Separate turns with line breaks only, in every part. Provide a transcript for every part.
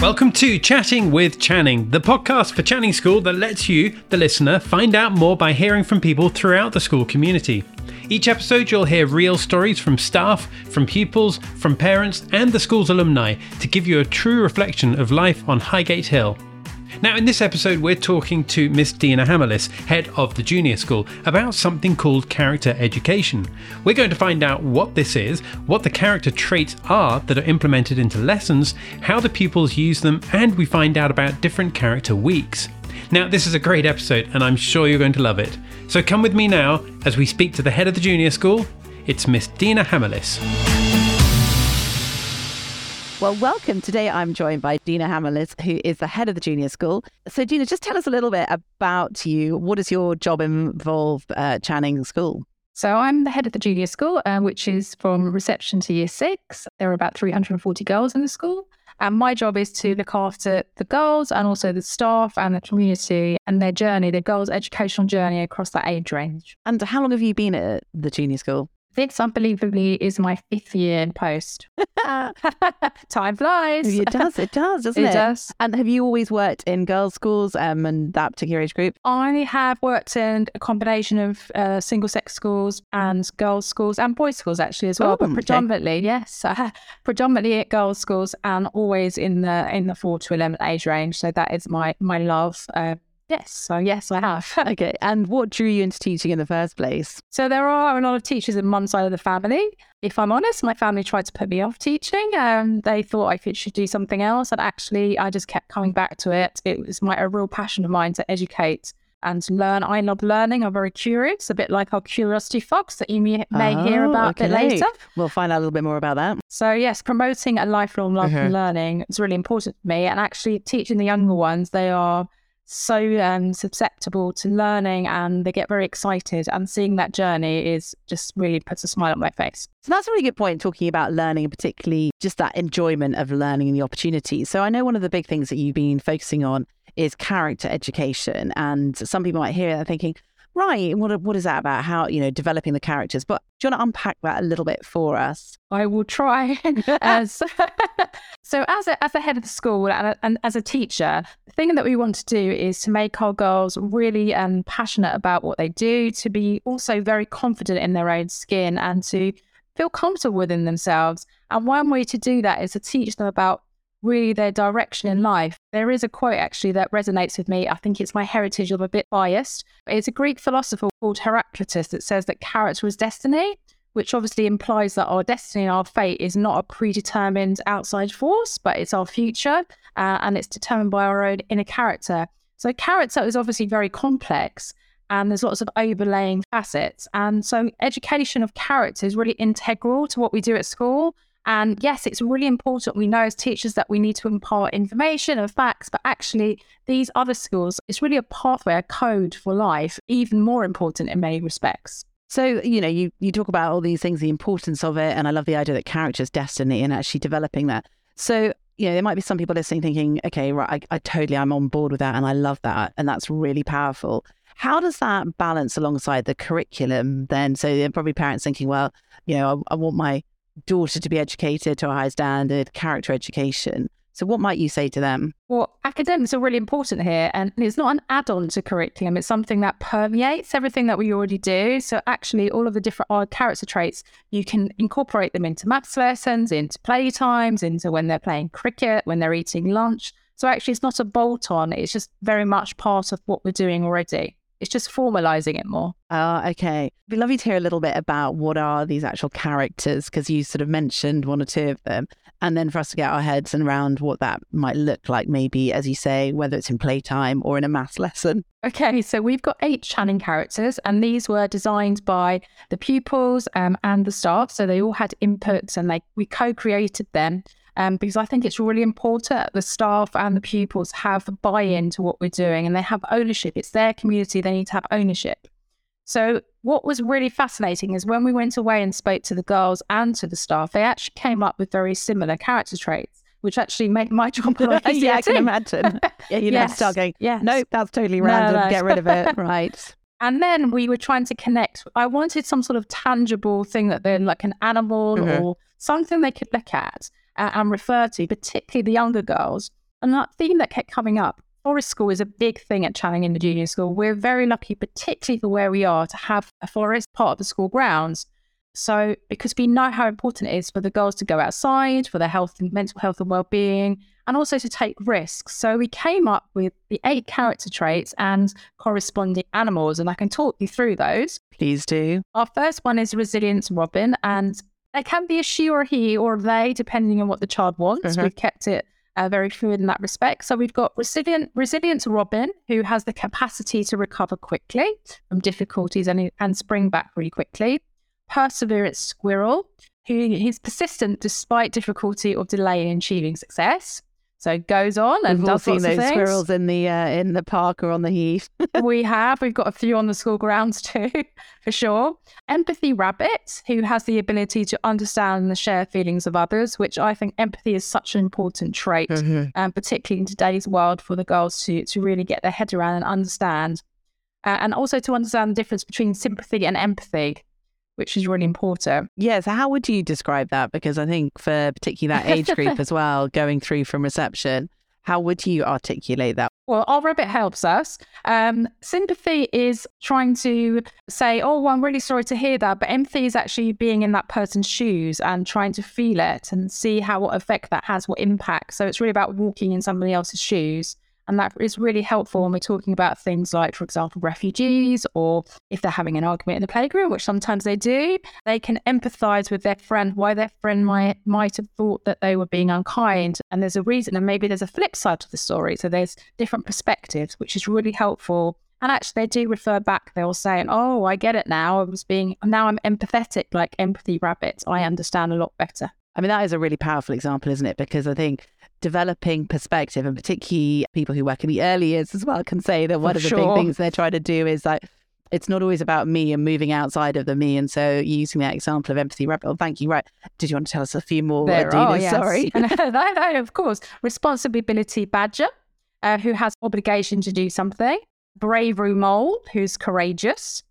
Welcome to Chatting with Channing, the podcast for Channing School that lets you, the listener, find out more by hearing from people throughout the school community. Each episode, you'll hear real stories from staff, from pupils, from parents, and the school's alumni to give you a true reflection of life on Highgate Hill. Now, in this episode, we're talking to Miss Dina Hamalis, head of the junior school, about something called character education. We're going to find out what this is, what the character traits are that are implemented into lessons, how the pupils use them, and we find out about different character weeks. Now, this is a great episode, and I'm sure you're going to love it. So come with me now as we speak to the head of the junior school. It's Miss Dina Hamalis.
Well, welcome. Today I'm joined by Dina Hamalis, who is the head of the junior school. So, Dina, just tell us a little bit about you. What does your job involve at Channing School?
So, I'm the head of the junior school, uh, which is from reception to year six. There are about 340 girls in the school. And my job is to look after the girls and also the staff and the community and their journey, the girls' educational journey across that age range.
And how long have you been at the junior school?
This unbelievably is my fifth year in post. Time flies.
It does, it does, doesn't it?
It does.
And have you always worked in girls' schools um, and that particular age group?
I have worked in a combination of uh, single sex schools and girls' schools and boys' schools actually as well,
Oh,
but
okay.
predominantly yes, uh, predominantly at girls' schools and always in the in the four to eleven age range. So that is my my love. Uh, yes, so yes, I have.
Okay. And what drew you into teaching in the first place?
So there are a lot of teachers in one side of the family. If I'm honest, my family tried to put me off teaching. Um, they thought I could, should do something else, and actually, I just kept coming back to it. It was my a real passion of mine to educate and to learn. I love learning. I'm very curious, a bit like our curiosity fox that you may, may hear
Oh,
about a bit later.
We'll find out a little bit more about that.
So yes, promoting a lifelong love
Mhm.
and learning is really important to me, and actually teaching the younger ones, they are so um, susceptible to learning and they get very excited and seeing that journey is just really puts a smile on my face.
So that's a really good point, talking about learning, and particularly just that enjoyment of learning and the opportunity So I know one of the big things that you've been focusing on is character education. And some people might hear that thinking, right, what, what is that about? How, you know, developing the characters. But do you want to unpack that a little bit for us?
I will try. as so, as a, as a head of the school and, a, and as a teacher, the thing that we want to do is to make our girls really um, passionate about what they do, to be also very confident in their own skin, and to feel comfortable within themselves. And one way to do that is to teach them about really their direction in life. There is a quote actually that resonates with me. I think it's my heritage. I'm a bit biased. It's a Greek philosopher called Heraclitus that says that character is destiny which obviously implies that our destiny and our fate is not a predetermined outside force, but it's our future uh, and it's determined by our own inner character. So, character is obviously very complex and there's lots of overlaying facets. And so, education of character is really integral to what we do at school. And yes, it's really important. We know as teachers that we need to impart information and facts, but actually, these other skills, it's really a pathway, a code for life, even more important in many respects.
So, you know, you, you talk about all these things, the importance of it. And I love the idea that character is destiny and actually developing that. So, you know, there might be some people listening thinking, okay, right, I, I totally, I'm on board with that and I love that. And that's really powerful. How does that balance alongside the curriculum then? So, probably parents thinking, well, you know, I, I want my daughter to be educated to a high standard, character education. So, what might you say to them?
Well, academics are really important here, and it's not an add on to curriculum. It's something that permeates everything that we already do. So, actually, all of the different odd character traits, you can incorporate them into maths lessons, into playtimes, into when they're playing cricket, when they're eating lunch. So, actually, it's not a bolt on, it's just very much part of what we're doing already. It's just formalizing it more.
Ah, okay. It'd be lovely to hear a little bit about what are these actual characters, because you sort of mentioned one or two of them. And then for us to get our heads around what that might look like, maybe, as you say, whether it's in playtime or in a maths lesson.
Okay, so we've got eight Channing characters, and these were designed by the pupils um, and the staff. So they all had inputs, and they we co-created them um, because I think it's really important that the staff and the pupils have buy-in to what we're doing, and they have ownership. It's their community; they need to have ownership. So what was really fascinating is when we went away and spoke to the girls and to the staff, they actually came up with very similar character traits, which actually make my job a lot easier
yeah, I can imagine. Yeah, you know,
Yes,
start going,
yes.
nope, that's totally
No,
random.
no.
Get rid of it. Right.
And then we were trying to connect. I wanted some sort of tangible thing that they're like an animal
Mhm.
or something they could look at uh, and refer to, particularly the younger girls. And that theme that kept coming up, forest school is a big thing at Channing in the junior school. We're very lucky, particularly for where we are, to have a forest part of the school grounds. So, because we know how important it is for the girls to go outside, for their health and mental health and well-being, and also to take risks. So, we came up with the eight character traits and corresponding animals, and I can talk you through those.
Please do.
Our first one is resilience robin, and it can be a she or a he or a they, depending on what the child wants.
Mhm.
We've kept it uh, very fluid in that respect. So we've got resilient, resilient robin, who has the capacity to recover quickly from difficulties and, and spring back really quickly. Perseverance squirrel, who is persistent despite difficulty or delay in achieving success. So it goes on and
We've all seen those
things
squirrels in the uh, in the park or on the heath.
we have. We've got a few on the school grounds too, for sure. Empathy rabbit, who has the ability to understand and share feelings of others, which I think empathy is such an important trait, um, particularly in today's world for the girls to to really get their head around and understand, uh, and also to understand the difference between sympathy and empathy, which is really important.
Yeah, so how would you describe that? Because I think for particularly that age group as well, going through from reception, how would you articulate that?
Well, our rabbit helps us. Um, sympathy is trying to say, oh, well, I'm really sorry to hear that. But empathy is actually being in that person's shoes and trying to feel it and see how what effect that has, what impact. So it's really about walking in somebody else's shoes. And that is really helpful when we're talking about things like, for example, refugees, or if they're having an argument in the playground, which sometimes they do, they can empathize with their friend, why their friend might, might have thought that they were being unkind. And there's a reason, and maybe there's a flip side to the story. So there's different perspectives, which is really helpful. And actually, they do refer back. They'll say, "Oh, I get it now. I was being now I'm empathetic, like empathy rabbits. I understand a lot better."
I mean, that is a really powerful example, isn't it? Because I think developing perspective, and particularly people who work in the early years as well, can say that one
For
of the
sure.
big things they're trying to do is like, it's not always about me and moving outside of the me. And so using that example of empathy, right? Oh, thank you. Right. Did you want to tell us a few more?
There, oh, yes.
Sorry.
no, no, no, of course. Responsibility badger, uh, who has obligation to do something. Bravery mole, who's courageous.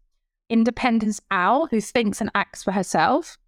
Independence owl, who thinks and acts for herself.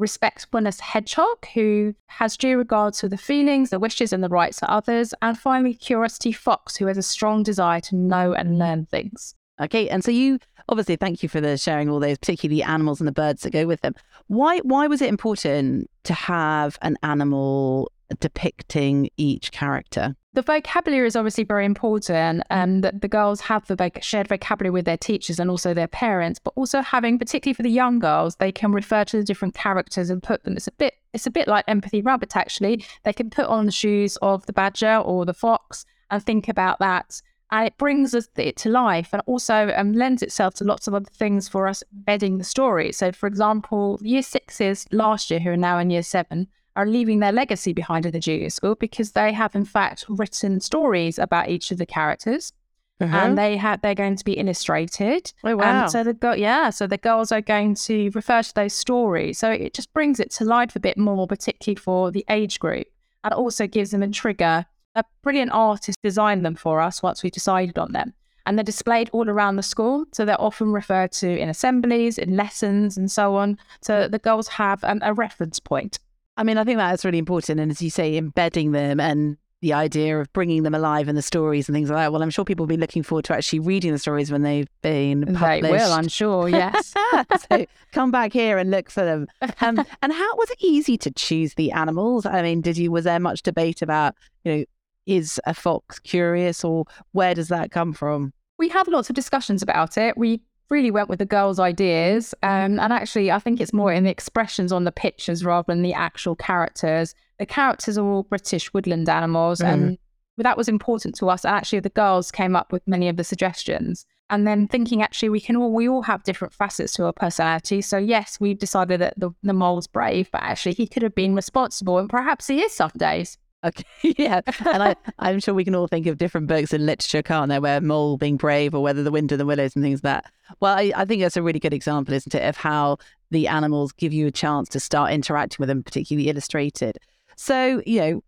Respectfulness hedgehog, who has due regard to the feelings, the wishes, and the rights of others. And finally, curiosity fox, who has a strong desire to know and learn things.
Okay, and so you obviously thank you for the sharing all those, particularly the animals and the birds that go with them. Why why was it important to have an animal depicting each character?
The vocabulary is obviously very important, and that the girls have the voc- shared vocabulary with their teachers and also their parents. But also having, particularly for the young girls, they can refer to the different characters and put them. It's a bit, it's a bit like empathy rabbit. Actually, they can put on the shoes of the badger or the fox and think about that, and it brings us it to life, and also um, lends itself to lots of other things for us embedding the story. So, for example, year sixes last year, who are now in year seven, are leaving their legacy behind in the junior school because they have in fact written stories about each of the characters. And they have they're going to be illustrated.
Oh wow.
and so the go- yeah so the girls are going to refer to those stories. So it just brings it to life a bit more particularly for the age group and also gives them a trigger a brilliant artist designed them for us once we decided on them. And they're displayed all around the school so they're often referred to in assemblies in lessons and so on. So the girls have um, a reference point
I mean, I think that is really important. And as you say, embedding them and the idea of bringing them alive in the stories and things like that. Well, I'm sure people will be looking forward to actually reading the stories when they've been published.
They will, I'm sure. Yes.
so come back here and look for them. Um, and how was it easy to choose the animals? I mean, did you was there much debate about you know is a fox curious or where does that come from?
we had lots of discussions about it. We really went with the girls' ideas, um, and actually, I think it's more in the expressions on the pictures rather than the actual characters. The characters are all British woodland animals, and that was important to us. And actually, the girls came up with many of the suggestions. And then thinking, actually, we can all we all have different facets to our personality. So yes, we decided that the, the mole's brave, but actually, he could have been responsible, and perhaps he is some days.
Okay, yeah, and I, I'm sure we can all think of different books in literature, can't there, where Mole being brave or whether the wind and the willows and things like that. Well, I, I think that's a really good example, isn't it, of how the animals give you a chance to start interacting with them, particularly illustrated. So, you know,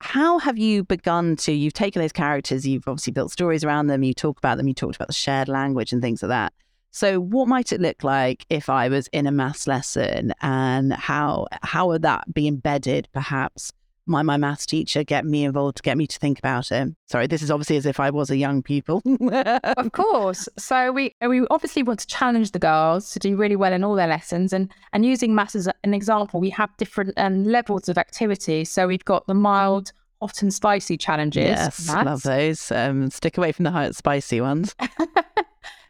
how have you begun to? You've taken those characters, you've obviously built stories around them, you talk about them, you talked about the shared language and things like that. So, what might it look like if I was in a maths lesson, and how how would that be embedded, perhaps? My, my maths teacher get me involved to get me to think about it. Sorry, this is obviously as if I was a young pupil.
of course. So we we obviously want to challenge the girls to do really well in all their lessons, and and using maths as an example, we have different um, levels of activity. So we've got the mild, hot and spicy challenges.
Yes, maths. love those. Um, stick away from the hot spicy ones.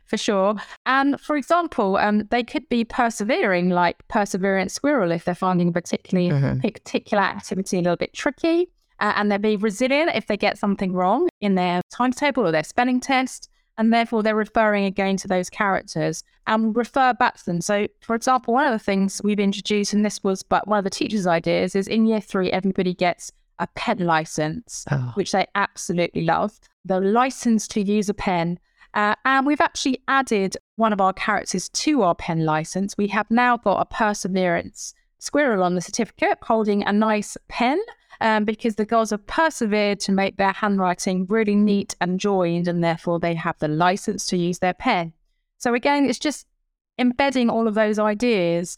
for sure. And for example, um, they could be persevering, like perseverance squirrel, if they're finding a particularly mm-hmm. particular activity a little bit tricky. Uh, and they'll be resilient if they get something wrong in their timetable or their spelling test. And therefore, they're referring again to those characters and refer back to them. So, for example, one of the things we've introduced, and this was but one of the teachers' ideas, is in year three, everybody gets a pen license, oh. which they absolutely love. The license to use a pen uh, and we've actually added one of our characters to our pen license. We have now got a perseverance squirrel on the certificate holding a nice pen um, because the girls have persevered to make their handwriting really neat and joined, and therefore they have the license to use their pen. So, again, it's just embedding all of those ideas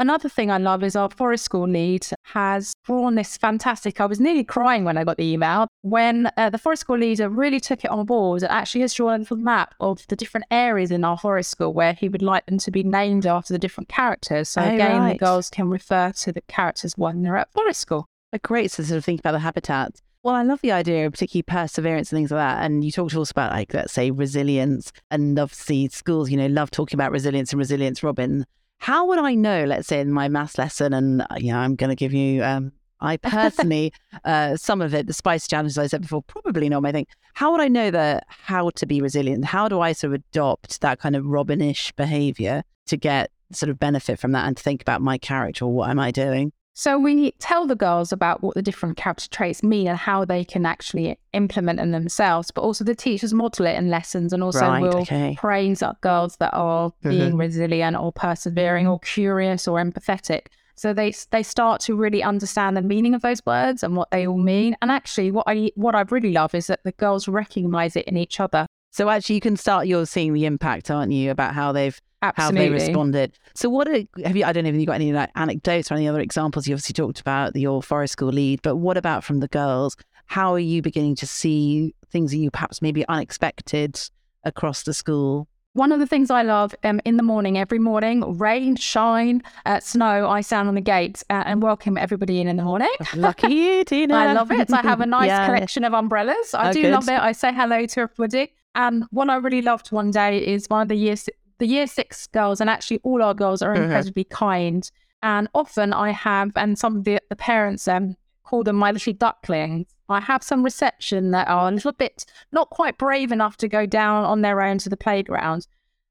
Another thing I love is our forest school lead has drawn this fantastic. I was nearly crying when I got the email when uh, the forest school leader really took it on board and actually has drawn a little map of the different areas in our forest school where he would like them to be named after the different characters. So oh, again, right. the girls can refer to the characters when they're at forest school.
A great sort of think about the habitat. Well, I love the idea of particularly perseverance and things like that. And you talked also about like, let's say resilience and obviously schools, you know, love talking about resilience and resilience, Robin. How would I know, let's say in my maths lesson, and you know, I'm going to give you, um, I personally, uh, some of it, the spice challenges I said before, probably not my thing. How would I know that how to be resilient? How do I sort of adopt that kind of Robinish behavior to get sort of benefit from that and to think about my character or what am I doing?
So we tell the girls about what the different character traits mean and how they can actually implement them themselves, but also the teachers model it in lessons and also right, will okay. praise up girls that are being mm-hmm. resilient or persevering or curious or empathetic. So they they start to really understand the meaning of those words and what they all mm. mean. And actually, what I what I really love is that the girls recognise it in each other.
So actually, you can start. You're seeing the impact, aren't you, about how they've Absolutely. how they responded. So, what are, have you? I don't know if you got any like anecdotes or any other examples. You obviously talked about your forest school lead, but what about from the girls? How are you beginning to see things that you perhaps maybe unexpected across the school?
One of the things I love um, in the morning, every morning, rain, shine, uh, snow, I stand on the gate uh, and welcome everybody in in the morning.
Lucky you, Dina.
I love it. I have a nice yeah. collection of umbrellas. I oh, do good. love it. I say hello to everybody. And what I really loved one day is one of the year the year six girls, and actually all our girls are mm-hmm. incredibly kind. And often I have, and some of the, the parents um, call them my little ducklings. I have some reception that are a little bit not quite brave enough to go down on their own to the playground.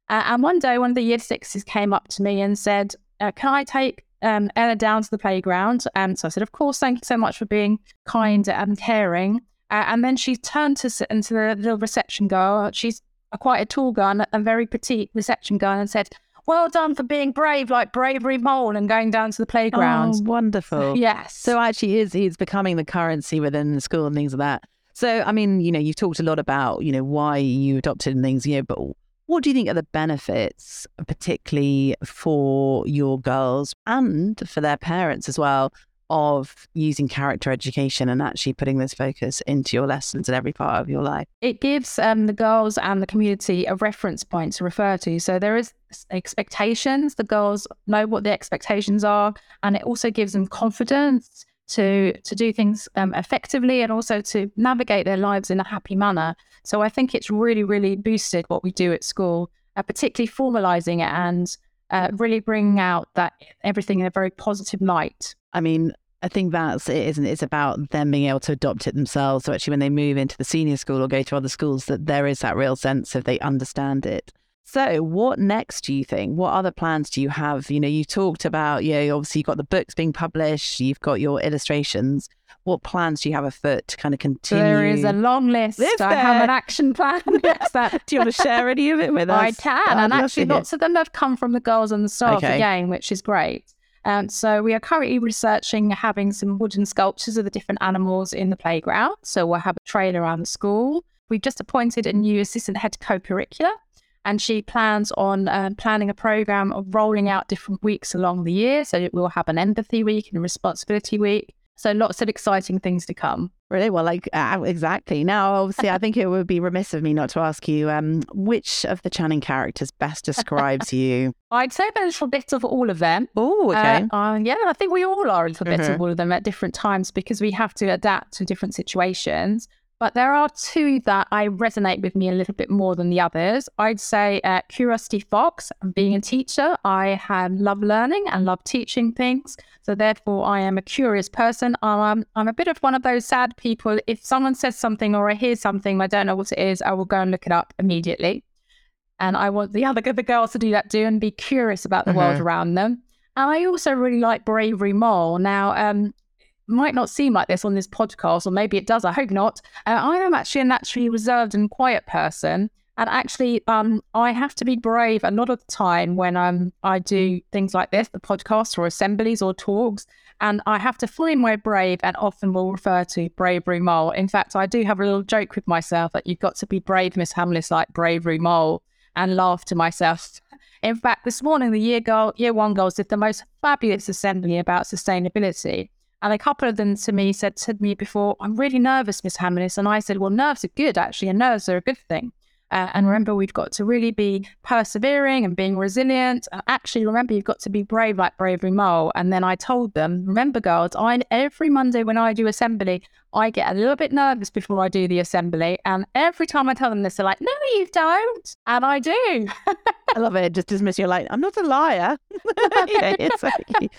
Uh, and one day, one of the year sixes came up to me and said, uh, Can I take um, Ella down to the playground? And so I said, Of course, thank you so much for being kind and caring. Uh, and then she turned to into the little reception girl. She's a quite a tall girl and very petite reception girl and said, well done for being brave, like bravery mole and going down to the playground.
Oh, wonderful.
yes.
So actually is he's becoming the currency within the school and things like that. So I mean, you know, you've talked a lot about, you know, why you adopted and things, you know, but what do you think are the benefits, particularly for your girls and for their parents as well, of using character education and actually putting this focus into your lessons in every part of your life.
It gives um, the girls and the community a reference point to refer to. So there is expectations. The girls know what the expectations are, and it also gives them confidence to to do things um, effectively and also to navigate their lives in a happy manner. So I think it's really, really boosted what we do at school, uh, particularly formalizing it and uh, really bringing out that everything in a very positive light.
I mean, I think that's it, isn't it? It's about them being able to adopt it themselves. So actually, when they move into the senior school or go to other schools, that there is that real sense of they understand it. So, what next do you think? What other plans do you have? You know, you talked about, yeah, you obviously you've got the books being published, you've got your illustrations. What plans do you have afoot to kind of continue?
There is a long list. Is I there? have an action plan.
yes, that. do you want to share any of it with us?
I can. I'd and actually, lots of them have come from the girls and the staff okay. again, which is great. Um, so we are currently researching having some wooden sculptures of the different animals in the playground. So we'll have a trail around the school. We've just appointed a new assistant head co-curricular, and she plans on uh, planning a program of rolling out different weeks along the year. So we'll have an empathy week and a responsibility week. So lots of exciting things to come.
Really? Well, like, uh, exactly. Now, obviously, I think it would be remiss of me not to ask you um, which of the Channing characters best describes you?
I'd say a little bit of all of them.
Oh, okay.
Uh, uh, yeah, I think we all are a little bit
Mhm.
of all of them at different times because we have to adapt to different situations. But there are two that I resonate with me a little bit more than the others. I'd say uh, Curiosity Fox. Being a teacher, I have love learning and love teaching things. So therefore, I am a curious person. Um, I'm a bit of one of those sad people. If someone says something or I hear something, I don't know what it is, I will go and look it up immediately. And I want the other the girls to do that too and be curious about the world
Mhm.
around them. And I also really like Bravery Mole. Now, um, might not seem like this on this podcast, or maybe it does. I hope not. Uh, I am actually a naturally reserved and quiet person, and actually, um, I have to be brave a lot of the time when um I do things like this, the podcast or assemblies or talks, and I have to find my brave, and often will refer to bravery mole. In fact, I do have a little joke with myself that you've got to be brave, Miss Hamalis, like bravery mole, and laugh to myself. In fact, this morning the year girl, year one girls did the most fabulous assembly about sustainability. And a couple of them to me said to me before, I'm really nervous, Miss Hamalis. And I said, Well, nerves are good, actually, and nerves are a good thing. Uh, and remember, we've got to really be persevering and being resilient. And actually, remember, you've got to be brave like Bravery Mole. And then I told them, remember, girls, I every Monday when I do assembly, I get a little bit nervous before I do the assembly. And every time I tell them this, they're like, no, you don't. And I do.
I love it. Just dismiss you like, I'm not a liar. yeah, it's okay.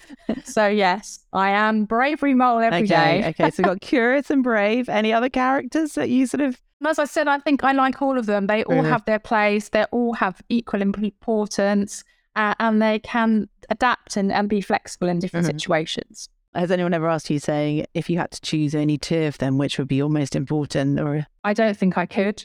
so, yes, I am Bravery Mole every day.
okay, okay. So we've got curious and brave. Any other characters that you sort of
As I said, I think I like all of them. They all
Mhm.
have their place. They all have equal importance, uh, and they can adapt and, and be flexible in different
Mhm.
situations.
has anyone ever asked you saying if you had to choose only two of them, which would be your most important or
I don't think I could.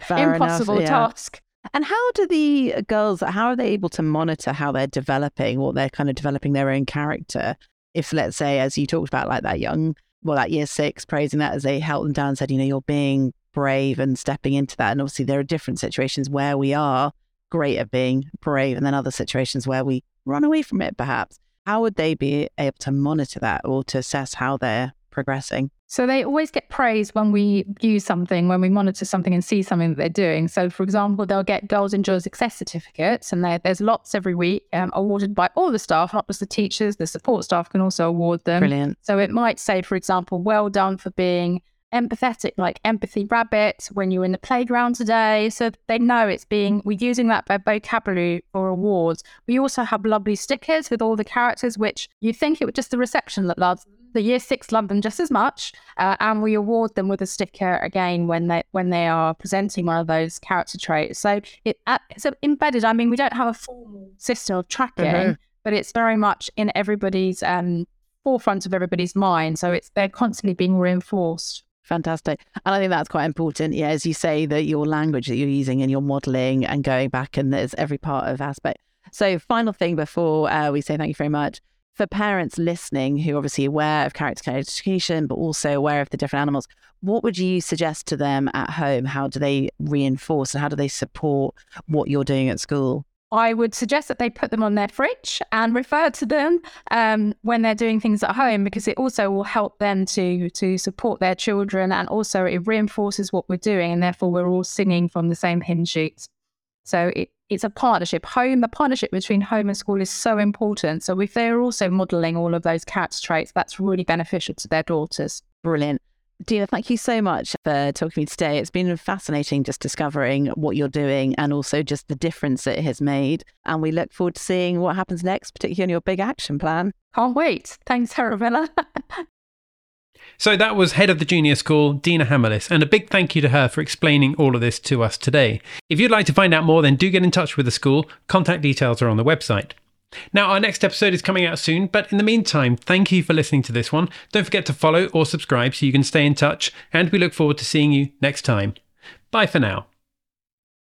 Fair enough,
Impossible
yeah.
task.
And how do the uh, girls, how are they able to monitor how they're developing or they're kind of developing their own character? If, let's say, as you talked about, like that young, well, that year six, praising that as they held them down and said, you know, you're being brave and stepping into that. And obviously, there are different situations where we are great at being brave and then other situations where we run away from it, perhaps. How would they be able to monitor that or to assess how they're progressing?
So they always get praised when we use something, when we monitor something and see something that they're doing. So, for example, they'll get Girls Enjoy Success certificates, and there's lots every week um, awarded by all the staff, not just the teachers. The support staff can also award them.
Brilliant.
So it might say, for example, well done for being empathetic, like empathy rabbit when you're in the playground today. So they know it's being, we're using that vo- vocabulary for awards. We also have lovely stickers with all the characters, which you think it was just the reception that loves. The year six love them just as much, uh, and we award them with a sticker again when they when they are presenting one of those character traits. So it uh, it's embedded. I mean, we don't have a formal system of tracking,
Mhm.
but it's very much in everybody's um, forefront of everybody's mind. So it's they're constantly being reinforced.
Fantastic. And I think that's quite important. Yeah, as you say, that your language that you're using and your modeling and going back and there's every part of aspect. So, final thing before uh, we say thank you very much. For parents listening who are obviously aware of character education, but also aware of the different animals, what would you suggest to them at home? How do they reinforce and how do they support what you're doing at school?
I would suggest that they put them on their fridge and refer to them um, when they're doing things at home because it also will help them to to support their children and also it reinforces what we're doing and therefore we're all singing from the same hymn sheet. So it, it's a partnership. Home, the partnership between home and school is so important. So if they're also modelling all of those character traits, that's really beneficial to their daughters.
Brilliant. Dina, thank you so much for talking to me today. It's been fascinating just discovering what you're doing and also just the difference it has made. And we look forward to seeing what happens next, particularly on your big action plan.
Can't wait. Thanks, Arabella.
So that was head of the junior school, Dina Hamalis, and a big thank you to her for explaining all of this to us today. If you'd like to find out more, then do get in touch with the school. Contact details are on the website. Now, our next episode is coming out soon, but in the meantime, thank you for listening to this one. Don't forget to follow or subscribe so you can stay in touch, and we look forward to seeing you next time. Bye for now.